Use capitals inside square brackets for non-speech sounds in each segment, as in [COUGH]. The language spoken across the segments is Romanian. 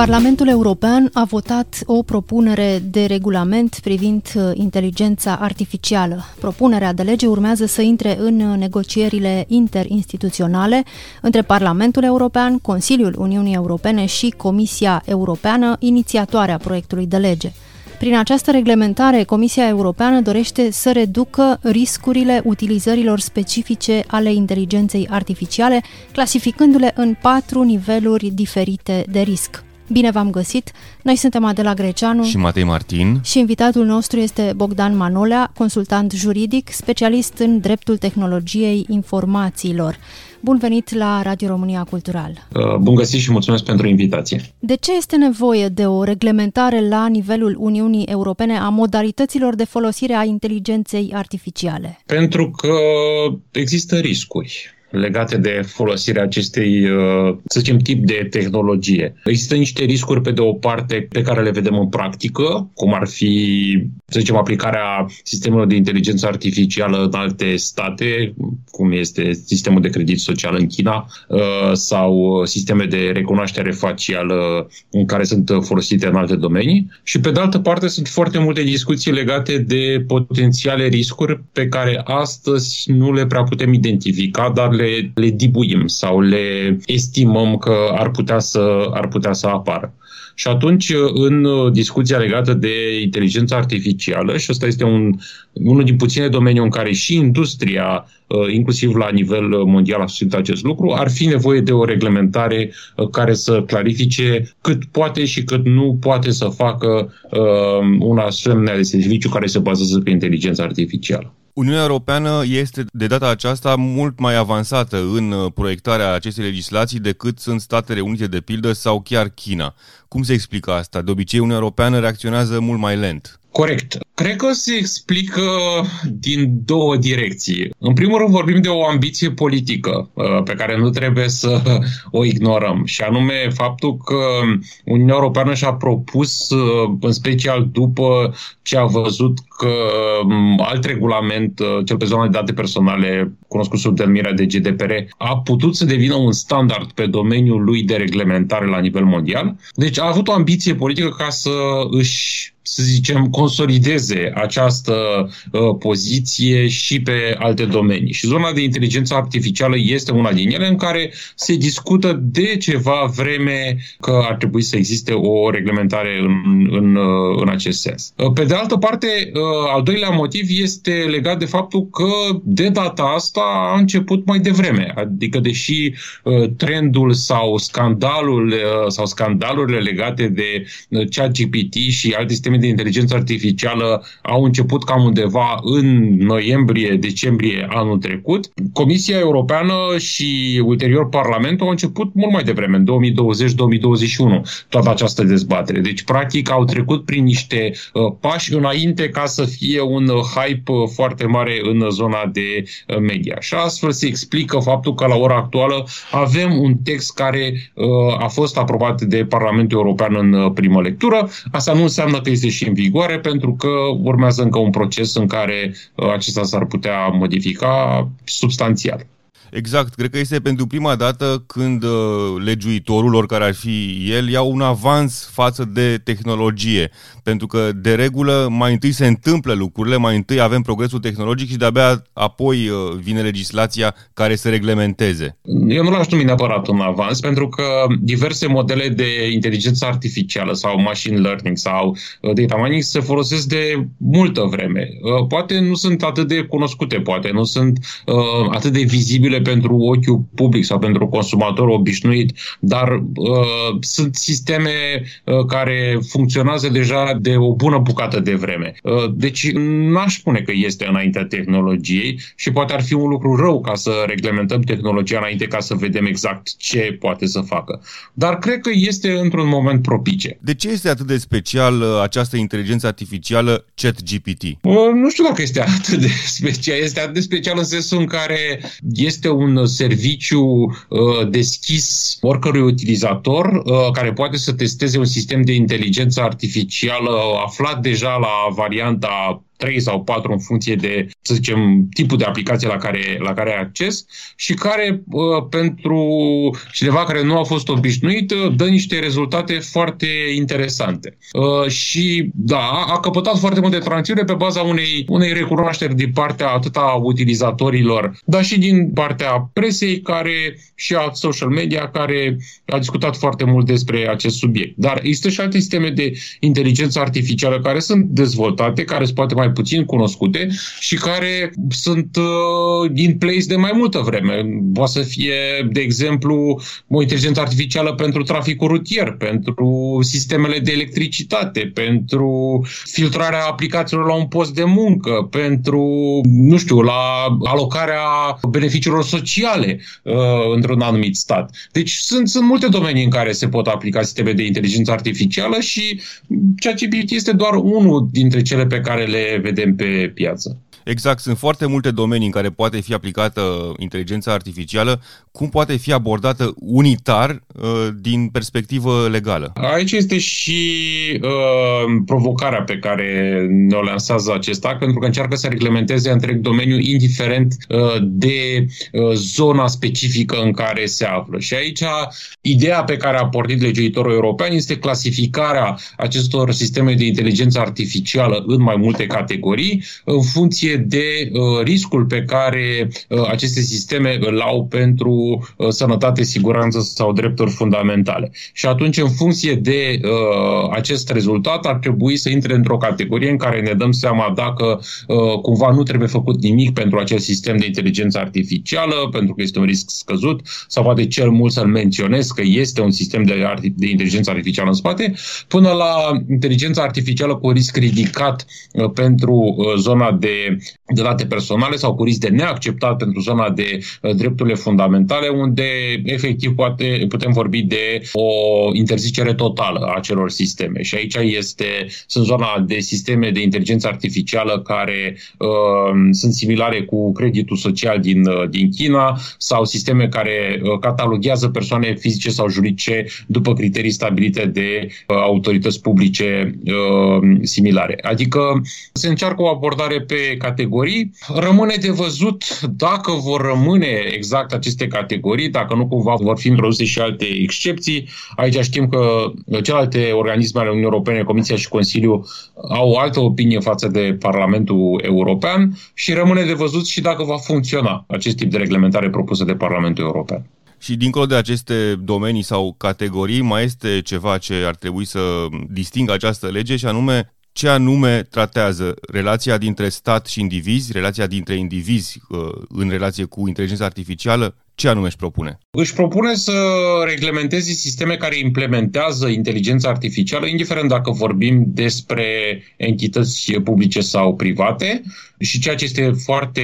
Parlamentul European a votat o propunere de regulament privind uh, inteligența artificială. Propunerea de lege urmează să intre în uh, negocierile interinstituționale între Parlamentul European, Consiliul Uniunii Europene și Comisia Europeană, inițiatoarea proiectului de lege. Prin această reglementare, Comisia Europeană dorește să reducă riscurile utilizărilor specifice ale inteligenței artificiale, clasificându-le în patru niveluri diferite de risc. Bine v-am găsit! Noi suntem Adela Greceanu și Matei Martin și invitatul nostru este Bogdan Manolea, consultant juridic, specialist în dreptul tehnologiei informațiilor. Bun venit la Radio România Cultural! Uh, bun găsit și mulțumesc pentru invitație! De ce este nevoie de o reglementare la nivelul Uniunii Europene a modalităților de folosire a inteligenței artificiale? Pentru că există riscuri legate de folosirea acestei, uh, să zicem, tip de tehnologie. Există niște riscuri, pe de o parte, pe care le vedem în practică, cum ar fi, să zicem, aplicarea sistemelor de inteligență artificială în alte state, cum este sistemul de credit social în China, uh, sau sisteme de recunoaștere facială în care sunt folosite în alte domenii. Și, pe de altă parte, sunt foarte multe discuții legate de potențiale riscuri pe care astăzi nu le prea putem identifica, dar le, le dibuim sau le estimăm că ar putea să, ar putea să apară. Și atunci, în discuția legată de inteligența artificială, și ăsta este un, unul din puține domenii în care și industria, uh, inclusiv la nivel mondial, a susținut acest lucru, ar fi nevoie de o reglementare uh, care să clarifice cât poate și cât nu poate să facă uh, un asemenea de serviciu care se bazează pe inteligența artificială. Uniunea Europeană este de data aceasta mult mai avansată în uh, proiectarea acestei legislații decât sunt Statele Unite de pildă sau chiar China. Cum se explică asta? De obicei, Uniunea Europeană reacționează mult mai lent. Corect. Cred că se explică din două direcții. În primul rând vorbim de o ambiție politică uh, pe care nu trebuie să [LAUGHS] o ignorăm și anume faptul că Uniunea Europeană și-a propus, uh, în special după ce a văzut că um, alt regulament, uh, cel pe zona de date personale, cunoscut sub denumirea de GDPR, a putut să devină un standard pe domeniul lui de reglementare la nivel mondial. Deci a avut o ambiție politică ca să își să zicem, consolideze această uh, poziție și pe alte domenii. Și zona de inteligență artificială este una din ele în care se discută de ceva vreme că ar trebui să existe o reglementare în, în, uh, în acest sens. Uh, pe de altă parte, uh, al doilea motiv este legat de faptul că de data asta a început mai devreme. Adică, deși uh, trendul sau scandalul uh, sau scandalurile legate de uh, ChatGPT și alte sisteme de inteligență artificială au început cam undeva în noiembrie-decembrie anul trecut. Comisia Europeană și ulterior Parlamentul au început mult mai devreme, în 2020-2021, toată această dezbatere. Deci, practic, au trecut prin niște uh, pași înainte ca să fie un hype foarte mare în zona de uh, media. Și astfel se explică faptul că la ora actuală avem un text care uh, a fost aprobat de Parlamentul European în uh, primă lectură. Asta nu înseamnă că este și în vigoare, pentru că urmează încă un proces în care uh, acesta s-ar putea modifica substanțial. Exact, cred că este pentru prima dată când uh, legiuitorul, oricare ar fi el, ia un avans față de tehnologie. Pentru că, de regulă, mai întâi se întâmplă lucrurile, mai întâi avem progresul tehnologic și de-abia apoi uh, vine legislația care să reglementeze. Eu nu l-aș numi neapărat un avans, pentru că diverse modele de inteligență artificială sau machine learning sau uh, data mining se folosesc de multă vreme. Poate nu sunt atât de cunoscute, poate nu sunt atât de vizibile pentru ochiul public sau pentru consumatorul obișnuit, dar uh, sunt sisteme uh, care funcționează deja de o bună bucată de vreme. Uh, deci n-aș spune că este înaintea tehnologiei și poate ar fi un lucru rău ca să reglementăm tehnologia înainte ca să vedem exact ce poate să facă. Dar cred că este într-un moment propice. De ce este atât de special uh, această inteligență artificială ChatGPT? Uh, nu știu dacă este atât de [LAUGHS] special. Este atât de special în sensul în care este un serviciu uh, deschis oricărui utilizator uh, care poate să testeze un sistem de inteligență artificială aflat deja la varianta 3 sau 4 în funcție de, să zicem, tipul de aplicație la care, la care ai acces și care, uh, pentru cineva care nu a fost obișnuit, uh, dă niște rezultate foarte interesante. Uh, și, da, a căpătat foarte multe tranziune pe baza unei, unei recunoașteri din partea atât a utilizatorilor, dar și din partea presei care și a social media care a discutat foarte mult despre acest subiect. Dar există și alte sisteme de inteligență artificială care sunt dezvoltate, care sunt poate mai mai puțin cunoscute și care sunt uh, in place de mai multă vreme. Poate să fie, de exemplu, o inteligență artificială pentru traficul rutier, pentru sistemele de electricitate, pentru filtrarea aplicațiilor la un post de muncă, pentru, nu știu, la alocarea beneficiilor sociale uh, într-un anumit stat. Deci sunt, sunt multe domenii în care se pot aplica sisteme de inteligență artificială și ChatGPT este doar unul dintre cele pe care le vedem pe piață. Exact, sunt foarte multe domenii în care poate fi aplicată inteligența artificială. Cum poate fi abordată unitar uh, din perspectivă legală? Aici este și uh, provocarea pe care ne-o lansează acest act, pentru că încearcă să reglementeze întreg domeniul, indiferent uh, de uh, zona specifică în care se află. Și aici ideea pe care a pornit legiuitorul european este clasificarea acestor sisteme de inteligență artificială în mai multe categorii, în funcție de uh, riscul pe care uh, aceste sisteme îl au pentru uh, sănătate, siguranță sau drepturi fundamentale. Și atunci, în funcție de uh, acest rezultat, ar trebui să intre într-o categorie în care ne dăm seama dacă uh, cumva nu trebuie făcut nimic pentru acest sistem de inteligență artificială, pentru că este un risc scăzut, sau poate cel mult să-l menționez că este un sistem de, de inteligență artificială în spate, până la inteligența artificială cu risc ridicat uh, pentru uh, zona de de date personale sau cu risc de neacceptat pentru zona de uh, drepturile fundamentale, unde efectiv poate, putem vorbi de o interzicere totală a acelor sisteme. Și aici este, sunt zona de sisteme de inteligență artificială care uh, sunt similare cu creditul social din, uh, din China sau sisteme care uh, cataloghează persoane fizice sau juridice după criterii stabilite de uh, autorități publice uh, similare. Adică se încearcă o abordare pe categorii. Rămâne de văzut dacă vor rămâne exact aceste categorii, dacă nu cumva vor fi introduse și alte excepții. Aici știm că celelalte organisme ale Uniunii Europene, Comisia și Consiliul, au o altă opinie față de Parlamentul European și rămâne de văzut și dacă va funcționa acest tip de reglementare propusă de Parlamentul European. Și dincolo de aceste domenii sau categorii, mai este ceva ce ar trebui să distingă această lege și anume ce anume tratează relația dintre stat și indivizi, relația dintre indivizi uh, în relație cu inteligența artificială, ce anume își propune? Își propune să reglementeze sisteme care implementează inteligența artificială, indiferent dacă vorbim despre entități publice sau private, și ceea ce este foarte,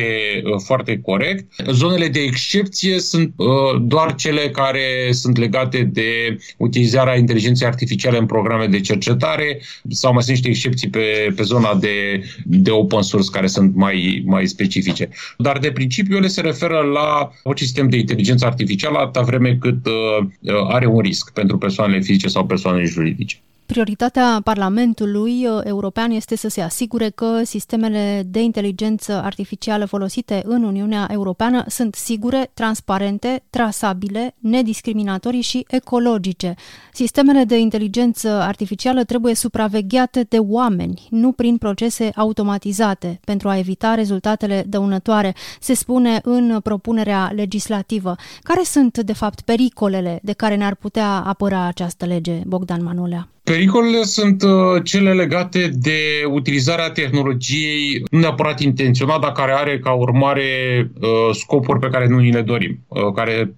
foarte corect. Zonele de excepție sunt uh, doar cele care sunt legate de utilizarea inteligenței artificiale în programe de cercetare sau mai sunt niște excepții pe, pe zona de, de open source care sunt mai, mai specifice. Dar de principiu ele se referă la orice sistem de inteligență artificială atâta vreme cât uh, are un risc pentru persoanele fizice sau persoanele juridice. Prioritatea Parlamentului uh, European este să se asigure că sistemele de inteligență artificială folosite în Uniunea Europeană sunt sigure, transparente, trasabile, nediscriminatorii și ecologice. Sistemele de inteligență artificială trebuie supravegheate de oameni, nu prin procese automatizate, pentru a evita rezultatele dăunătoare, se spune în propunerea legislativă. Care sunt, de fapt, pericolele de care ne-ar putea apăra această lege, Bogdan Manolea? Pericolele sunt uh, cele legate de utilizarea tehnologiei nu neapărat intenționat, dar care are ca urmare uh, scopuri pe care nu ni le dorim, uh, care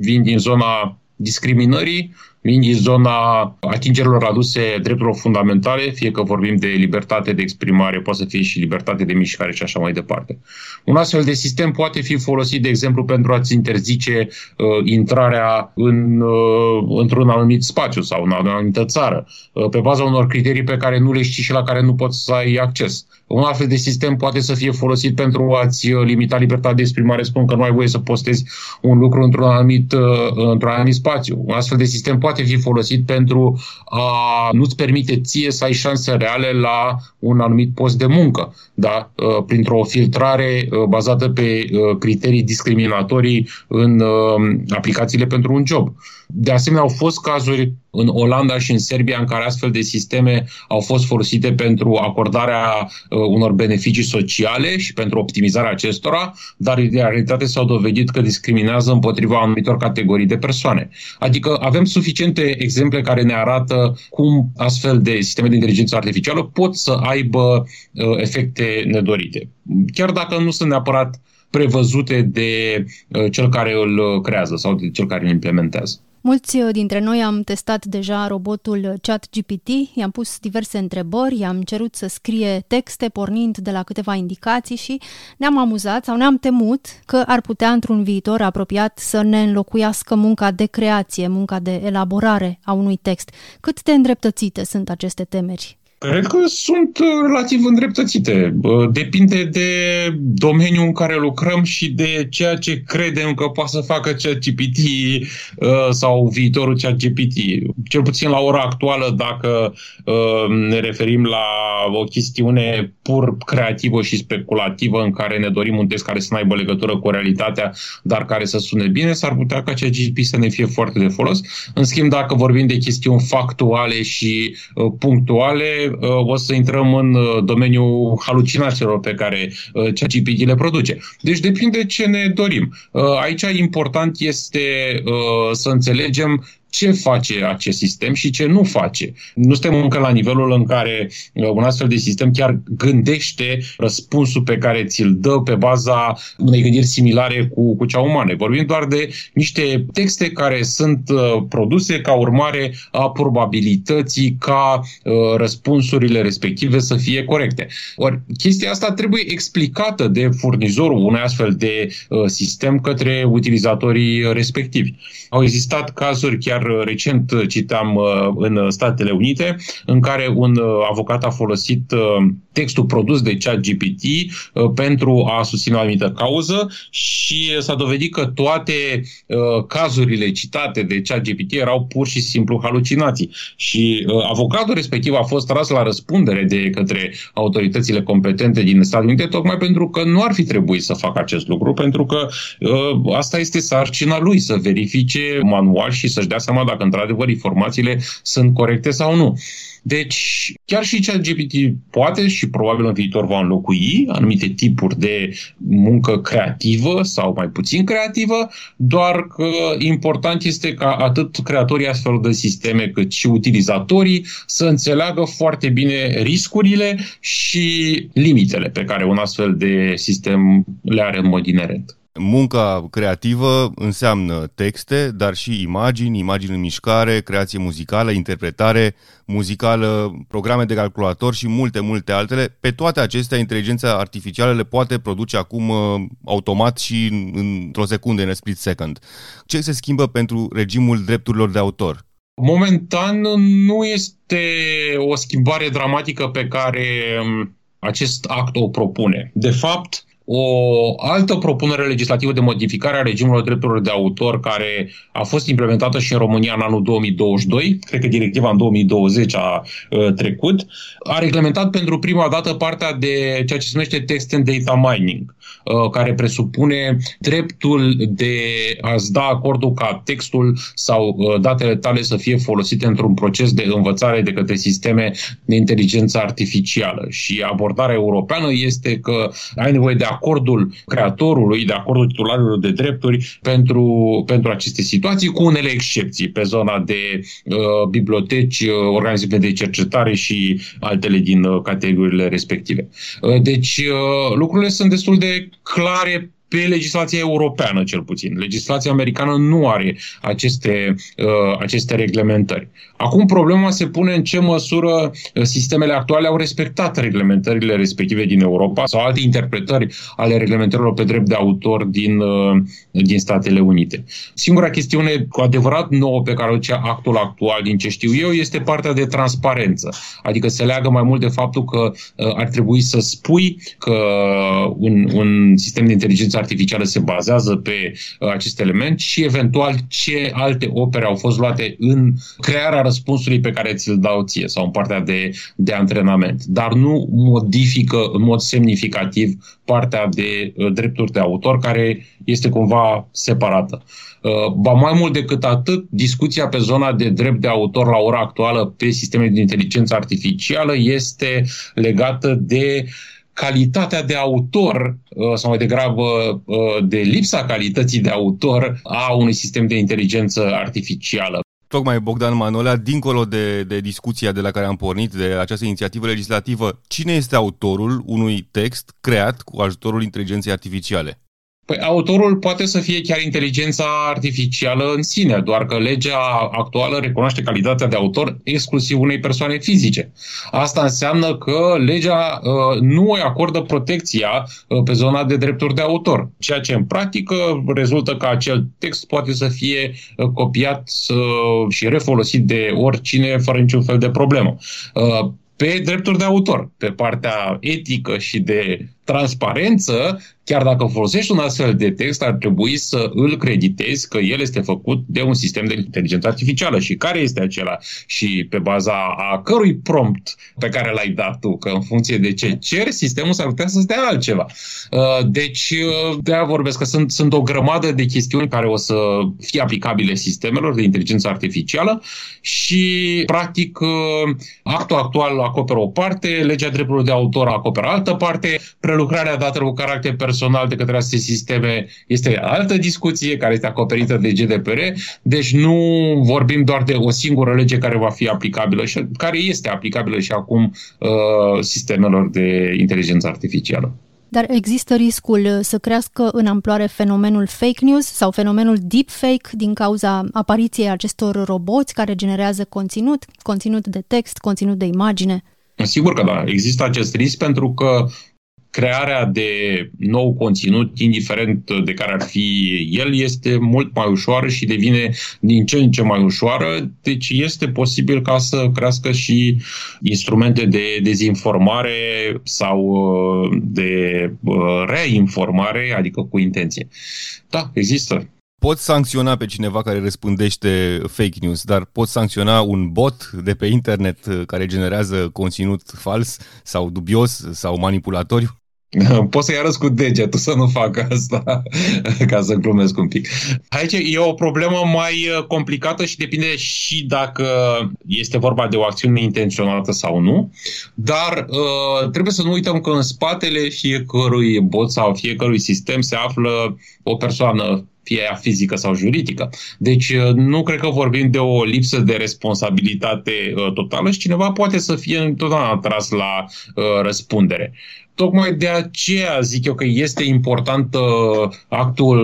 vin din zona discriminării, din zona atingerilor aduse drepturilor fundamentale, fie că vorbim de libertate de exprimare, poate să fie și libertate de mișcare și așa mai departe. Un astfel de sistem poate fi folosit, de exemplu, pentru a-ți interzice uh, intrarea în, uh, într-un anumit spațiu sau în o anumită țară, uh, pe baza unor criterii pe care nu le știi și la care nu poți să ai acces. Un astfel de sistem poate să fie folosit pentru a-ți uh, limita libertatea de exprimare, spun că nu ai voie să postezi un lucru într-un anumit, uh, într-un anumit spațiu. Un astfel de sistem poate fi folosit pentru a nu-ți permite ție să ai șanse reale la un anumit post de muncă, da? Uh, printr-o filtrare bazată pe criterii discriminatorii în aplicațiile pentru un job. De asemenea, au fost cazuri în Olanda și în Serbia în care astfel de sisteme au fost folosite pentru acordarea uh, unor beneficii sociale și pentru optimizarea acestora, dar în realitate s-au dovedit că discriminează împotriva anumitor categorii de persoane. Adică avem suficiente exemple care ne arată cum astfel de sisteme de inteligență artificială pot să aibă uh, efecte nedorite. Chiar dacă nu sunt neapărat prevăzute de uh, cel care îl creează sau de cel care îl implementează. Mulți uh, dintre noi am testat deja robotul ChatGPT, i-am pus diverse întrebări, i-am cerut să scrie texte pornind de la câteva indicații și ne-am amuzat sau ne-am temut că ar putea într-un viitor apropiat să ne înlocuiască munca de creație, munca de elaborare a unui text. Cât de îndreptățite sunt aceste temeri? Cred că sunt uh, relativ îndreptățite. Depinde de domeniul în care lucrăm și de ceea ce credem că poate să facă ChatGPT uh, sau viitorul ChatGPT. Cel puțin la ora actuală, dacă uh, ne referim la o chestiune pur creativă și speculativă în care ne dorim un text care să nu aibă legătură cu realitatea, dar care să sune bine, s-ar putea ca ChatGPT să ne fie foarte de folos. În schimb, dacă vorbim de chestiuni factuale și punctuale, Uh, o să intrăm în uh, domeniul halucinațiilor pe care uh, ChatGPT le produce. Deci depinde ce ne dorim. Aici important este să înțelegem ce face acest sistem și ce nu face. Nu suntem încă la nivelul în care uh, un astfel de sistem chiar gândește răspunsul pe care ți-l dă pe baza unei gândiri similare cu, cu cea umană. Vorbim doar de niște texte care sunt uh, produse ca urmare a probabilității ca uh, răspunsurile respective să fie corecte. Ori chestia asta trebuie explicată de furnizorul unui astfel de uh, sistem către utilizatorii respectivi. Au existat cazuri chiar chiar recent citam uh, în Statele Unite, în care un uh, avocat a folosit uh, textul produs de ChatGPT pentru a susține o anumită cauză și s-a dovedit că toate cazurile citate de ChatGPT erau pur și simplu halucinații. Și avocatul respectiv a fost tras la răspundere de către autoritățile competente din Statele Unite, tocmai pentru că nu ar fi trebuit să facă acest lucru, pentru că asta este sarcina lui, să verifice manual și să-și dea seama seama dacă într-adevăr informațiile sunt corecte sau nu. Deci, chiar și ChatGPT poate și probabil în viitor va înlocui anumite tipuri de muncă creativă sau mai puțin creativă, doar că important este ca atât creatorii astfel de sisteme cât și utilizatorii să înțeleagă foarte bine riscurile și limitele pe care un astfel de sistem le are în mod inerent. Munca creativă înseamnă texte, dar și imagini, imagini în mișcare, creație muzicală, interpretare muzicală, programe de calculator și multe, multe altele. Pe toate acestea, inteligența artificială le poate produce acum uh, automat și într-o secundă, în split second. Ce se schimbă pentru regimul drepturilor de autor? Momentan nu este o schimbare dramatică pe care um, acest act o propune. De fapt, o altă propunere legislativă de modificare a regimului drepturilor de autor care a fost implementată și în România în anul 2022, cred că directiva în 2020 a uh, trecut, a reglementat pentru prima dată partea de ceea ce se numește text and data mining, uh, care presupune dreptul de a-ți da acordul ca textul sau uh, datele tale să fie folosite într-un proces de învățare de către sisteme de inteligență artificială. Și abordarea europeană este că ai nevoie de acordul creatorului, de acordul titularilor de drepturi pentru, pentru aceste situații, cu unele excepții pe zona de uh, biblioteci, uh, organisme de cercetare și altele din uh, categoriile respective. Uh, deci uh, lucrurile sunt destul de clare pe legislația europeană cel puțin. Legislația americană nu are aceste, uh, aceste reglementări. Acum problema se pune în ce măsură uh, sistemele actuale au respectat reglementările respective din Europa sau alte interpretări ale reglementărilor pe drept de autor din, uh, din Statele Unite. Singura chestiune cu adevărat nouă pe care o duce actul actual, din ce știu eu, este partea de transparență. Adică se leagă mai mult de faptul că uh, ar trebui să spui că un, un sistem de inteligență artificială se bazează pe uh, acest element și eventual ce alte opere au fost luate în crearea răspunsului pe care ți-l dau ție sau în partea de, de antrenament. Dar nu modifică în mod semnificativ partea de uh, drepturi de autor care este cumva separată. Uh, ba mai mult decât atât, discuția pe zona de drept de autor la ora actuală pe sisteme de inteligență artificială este legată de calitatea de autor uh, sau mai degrabă uh, de lipsa calității de autor a unui sistem de inteligență artificială. Tocmai Bogdan Manolea, dincolo de, de discuția de la care am pornit, de această inițiativă legislativă, cine este autorul unui text creat cu ajutorul inteligenței artificiale? Păi autorul poate să fie chiar inteligența artificială în sine, doar că legea actuală recunoaște calitatea de autor exclusiv unei persoane fizice. Asta înseamnă că legea uh, nu îi acordă protecția uh, pe zona de drepturi de autor, ceea ce în practică rezultă că acel text poate să fie uh, copiat uh, și refolosit de oricine fără niciun fel de problemă. Uh, pe drepturi de autor, pe partea etică și de transparență, chiar dacă folosești un astfel de text, ar trebui să îl creditezi că el este făcut de un sistem de inteligență artificială și care este acela și pe baza a cărui prompt pe care l-ai dat tu, că în funcție de ce ceri, sistemul s-ar putea să-ți dea altceva. Uh, deci, uh, de-aia vorbesc că sunt, sunt o grămadă de chestiuni care o să fie aplicabile sistemelor de inteligență artificială și, practic, uh, actul actual acoperă o parte, legea drepturilor de autor acoperă altă parte, prelucrarea datelor cu caracter personal de către aceste sisteme este altă discuție care este acoperită de GDPR, deci nu vorbim doar de o singură lege care va fi aplicabilă și care este aplicabilă și acum uh, sistemelor de inteligență artificială. Dar există riscul să crească în amploare fenomenul fake news sau fenomenul deepfake din cauza apariției acestor roboți care generează conținut, conținut de text, conținut de imagine? Sigur că da, există acest risc pentru că crearea de nou conținut, indiferent de care ar fi el, este mult mai ușoară și devine din ce în ce mai ușoară. Deci este posibil ca să crească și instrumente de dezinformare sau uh, de uh, reinformare, adică cu intenție. Da, există poți sancționa pe cineva care răspândește fake news, dar poți sancționa un bot de pe internet uh, care generează conținut fals sau dubios sau manipulatoriu? [LAUGHS] Poți să-i arăți cu degetul să nu facă asta, [LAUGHS] ca să glumesc un pic. Aici e o problemă mai uh, complicată și depinde și dacă este vorba de o acțiune intenționată sau nu, dar uh, trebuie să nu uităm că în spatele fiecărui bot sau fiecărui sistem se află o persoană fie ea fizică sau juridică. Deci uh, nu cred că vorbim de o lipsă de responsabilitate uh, totală și cineva poate să fie întotdeauna tras la uh, răspundere. Tocmai de aceea zic eu că este important uh, actul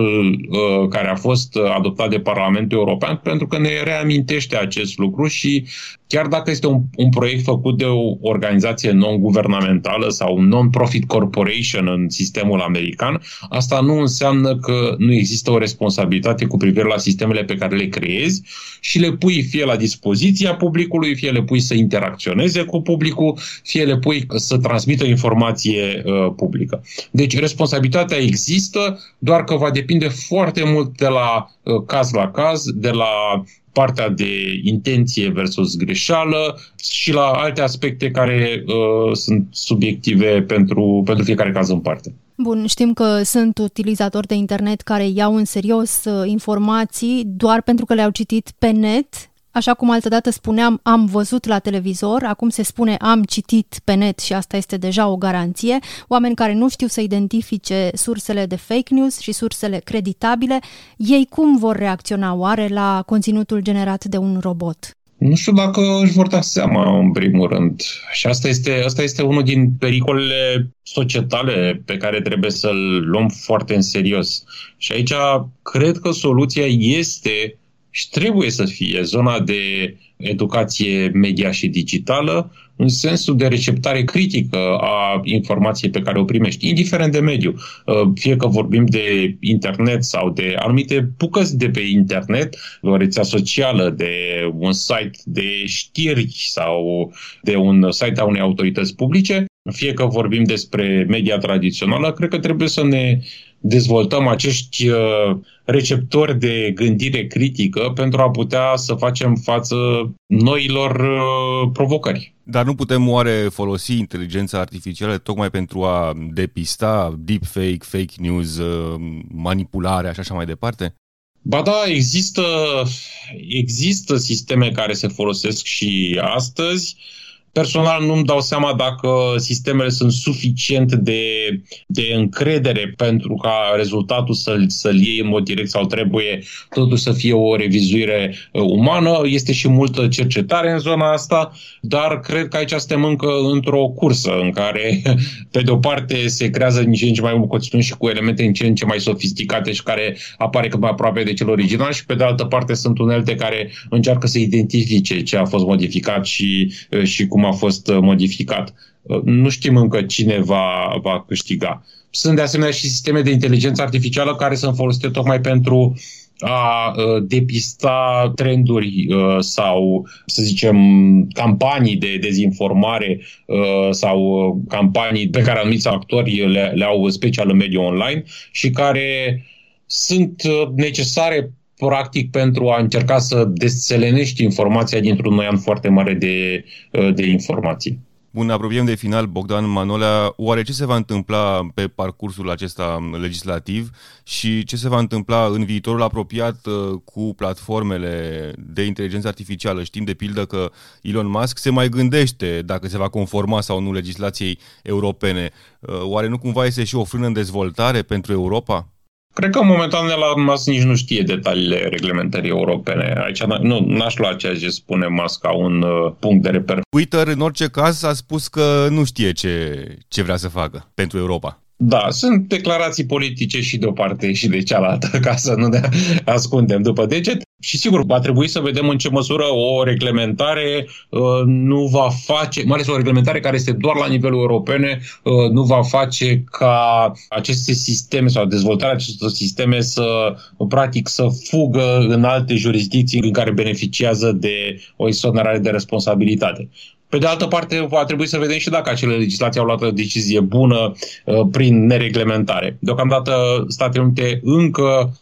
uh, care a fost adoptat de Parlamentul European pentru că ne reamintește acest lucru și chiar dacă este un, un proiect făcut de o organizație non-guvernamentală sau un non-profit corporation în sistemul american, asta nu înseamnă că nu există o responsabilitate cu privire la sistemele pe care le creezi și le pui fie la dispoziția publicului, fie le pui să interacționeze cu publicul, fie le pui să transmită informație uh, publică. Deci responsabilitatea există, doar că va depinde foarte mult de la uh, caz la caz, de la partea de intenție versus greșeală și la alte aspecte care uh, sunt subiective pentru, pentru fiecare caz în parte. Bun, știm că sunt utilizatori de internet care iau în serios uh, informații doar pentru că le-au citit pe net Așa cum altădată spuneam, am văzut la televizor, acum se spune am citit pe net și asta este deja o garanție. Oameni care nu știu să identifice sursele de fake news și sursele creditabile, ei cum vor reacționa oare la conținutul generat de un robot? nu știu dacă își vor da seama, în primul rând. Și asta este, asta este unul din pericolele societale pe care trebuie să-l luăm foarte în serios. Și aici cred că soluția este și trebuie să fie zona de educație media și digitală, în sensul de receptare critică a informației pe care o primești, indiferent de mediu. Uh, fie că vorbim de internet sau de anumite bucăți de pe internet, o rețea socială, de un site de știri sau de un site a unei autorități publice, fie că vorbim despre media tradițională, cred că trebuie să ne dezvoltăm acești uh, receptori de gândire critică pentru a putea să facem față noilor uh, provocări. Dar nu putem oare folosi inteligența artificială tocmai pentru a depista deepfake, fake news, uh, manipularea și așa mai departe? Ba da, există, există sisteme care se folosesc și astăzi. Uh, Personal nu-mi dau seama dacă sistemele sunt suficient de, de încredere pentru ca rezultatul să-l, să-l iei în mod direct sau trebuie totuși să fie o revizuire uh, umană. Este și multă cercetare în zona asta, dar cred că aici suntem încă într-o cursă în care, [LAUGHS] pe de o parte, se creează din ce în ce mai mult conținut și cu elemente în ce în ce mai sofisticate și care apare cât mai aproape de cel original și, pe de altă parte, sunt unelte care încearcă să identifice ce a fost modificat și, uh, și cum a fost uh, modificat. Uh, nu știm încă cine va, va câștiga. Sunt de asemenea și sisteme de inteligență artificială care sunt folosite tocmai pentru a uh, depista trenduri sau, să zicem, campanii de dezinformare sau campanii pe care anumiți actori le, le au special în mediul online și care sunt necesare practic pentru a încerca să desțelenești informația dintr-un noian foarte mare de, uh, de informații. Bun, apropiem de final, Bogdan Manolea. Oare ce se va întâmpla pe parcursul acesta legislativ și ce se va întâmpla în viitorul apropiat uh, cu platformele de inteligență artificială? Știm de pildă că Elon Musk se mai gândește dacă se va conforma sau nu legislației europene. Uh, oare nu cumva este și o frână în dezvoltare pentru Europa? Cred că momentan Elon Musk nici nu știe detaliile reglementării europene. Aici nu, n-aș lua ceea ce spune Musk ca un uh, punct de reper. Twitter, în orice caz, a spus că nu știe ce, ce vrea să facă pentru Europa. Da, sunt declarații politice și de o parte și de cealaltă, [LAUGHS] ca să nu ne ascundem după deget. Și sigur, va trebui să vedem în ce măsură o reglementare uh, nu va face, mai ales o reglementare care este doar la nivelul europene, uh, nu va face ca aceste sisteme sau dezvoltarea acestor sisteme să, practic, să fugă în alte jurisdicții în care beneficiază de o exonerare de responsabilitate. Pe de altă parte, va trebui să vedem și dacă acele legislații au luat o decizie bună uh, prin nereglementare. Deocamdată, Statele Unite încă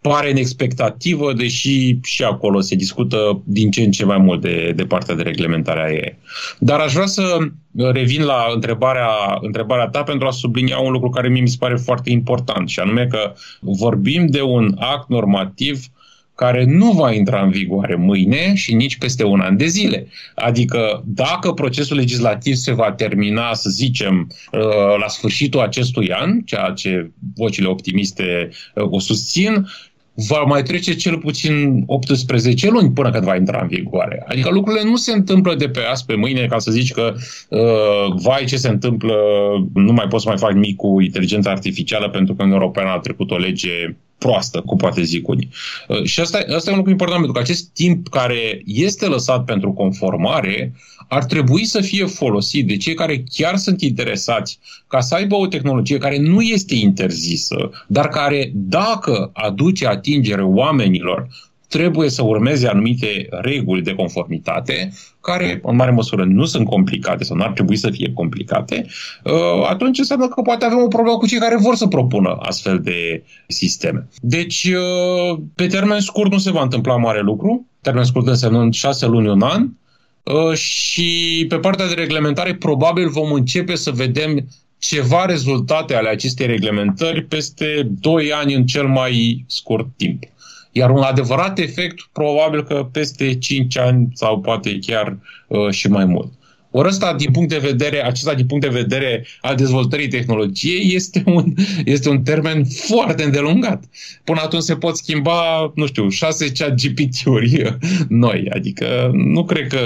pare în expectativă, deși și acolo se discută din ce în ce mai mult de, de partea de reglementare a ei. Dar aș vrea să revin la întrebarea, întrebarea ta pentru a sublinia un lucru care mi se pare foarte important, și anume că vorbim de un act normativ care nu va intra în vigoare mâine și nici peste un an de zile. Adică dacă procesul legislativ se va termina, să zicem, uh, la sfârșitul acestui an, ceea ce vocile optimiste uh, o susțin, va mai trece cel puțin 18 luni până când va intra în vigoare. Adică lucrurile nu se întâmplă de pe azi pe mâine ca să zici că uh, vai ce se întâmplă, nu mai pot să mai fac nimic cu inteligența artificială pentru că în Europeană a trecut o lege proastă, cu poate zic unii. Uh, și asta, asta e un lucru important, pentru că acest timp care este lăsat pentru conformare ar trebui să fie folosit de cei care chiar sunt interesați ca să aibă o tehnologie care nu este interzisă, dar care, dacă aduce atingere oamenilor, trebuie să urmeze anumite reguli de conformitate, care în mare măsură nu sunt complicate sau nu ar trebui să fie complicate, uh, atunci înseamnă că poate avem o problemă cu cei care vor să propună astfel de sisteme. Deci, uh, pe termen scurt nu se va întâmpla mare lucru, termen scurt înseamnă 6 luni, un an, uh, și pe partea de reglementare probabil vom începe să vedem ceva rezultate ale acestei reglementări peste 2 ani în cel mai scurt timp. Iar un adevărat efect, probabil că peste 5 ani sau poate chiar uh, și mai mult. Ori ăsta, din punct de vedere, acesta din punct de vedere al dezvoltării tehnologiei, este un, este un termen foarte îndelungat. Până atunci se pot schimba, nu știu, șase chat GPT-uri [LAUGHS] noi. Adică nu cred că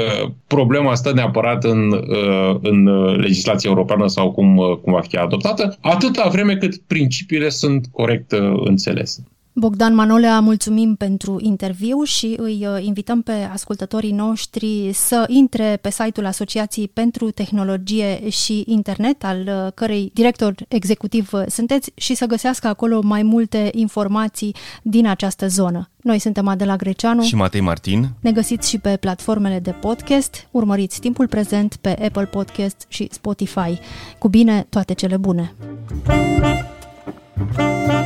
problema stă neapărat în, uh, în legislația europeană sau cum, cum va fi adoptată, atâta vreme cât principiile sunt corect uh, înțelese. Bogdan Manolea, mulțumim pentru interviu și îi uh, invităm pe ascultătorii noștri să intre pe site-ul Asociației pentru Tehnologie și Internet, al uh, cărei director executiv sunteți, și să găsească acolo mai multe informații din această zonă. Noi suntem Adela Greceanu și Matei Martin. Ne găsiți și pe platformele de podcast. Urmăriți timpul prezent pe Apple Podcast și Spotify. Cu bine, toate cele bune! Thank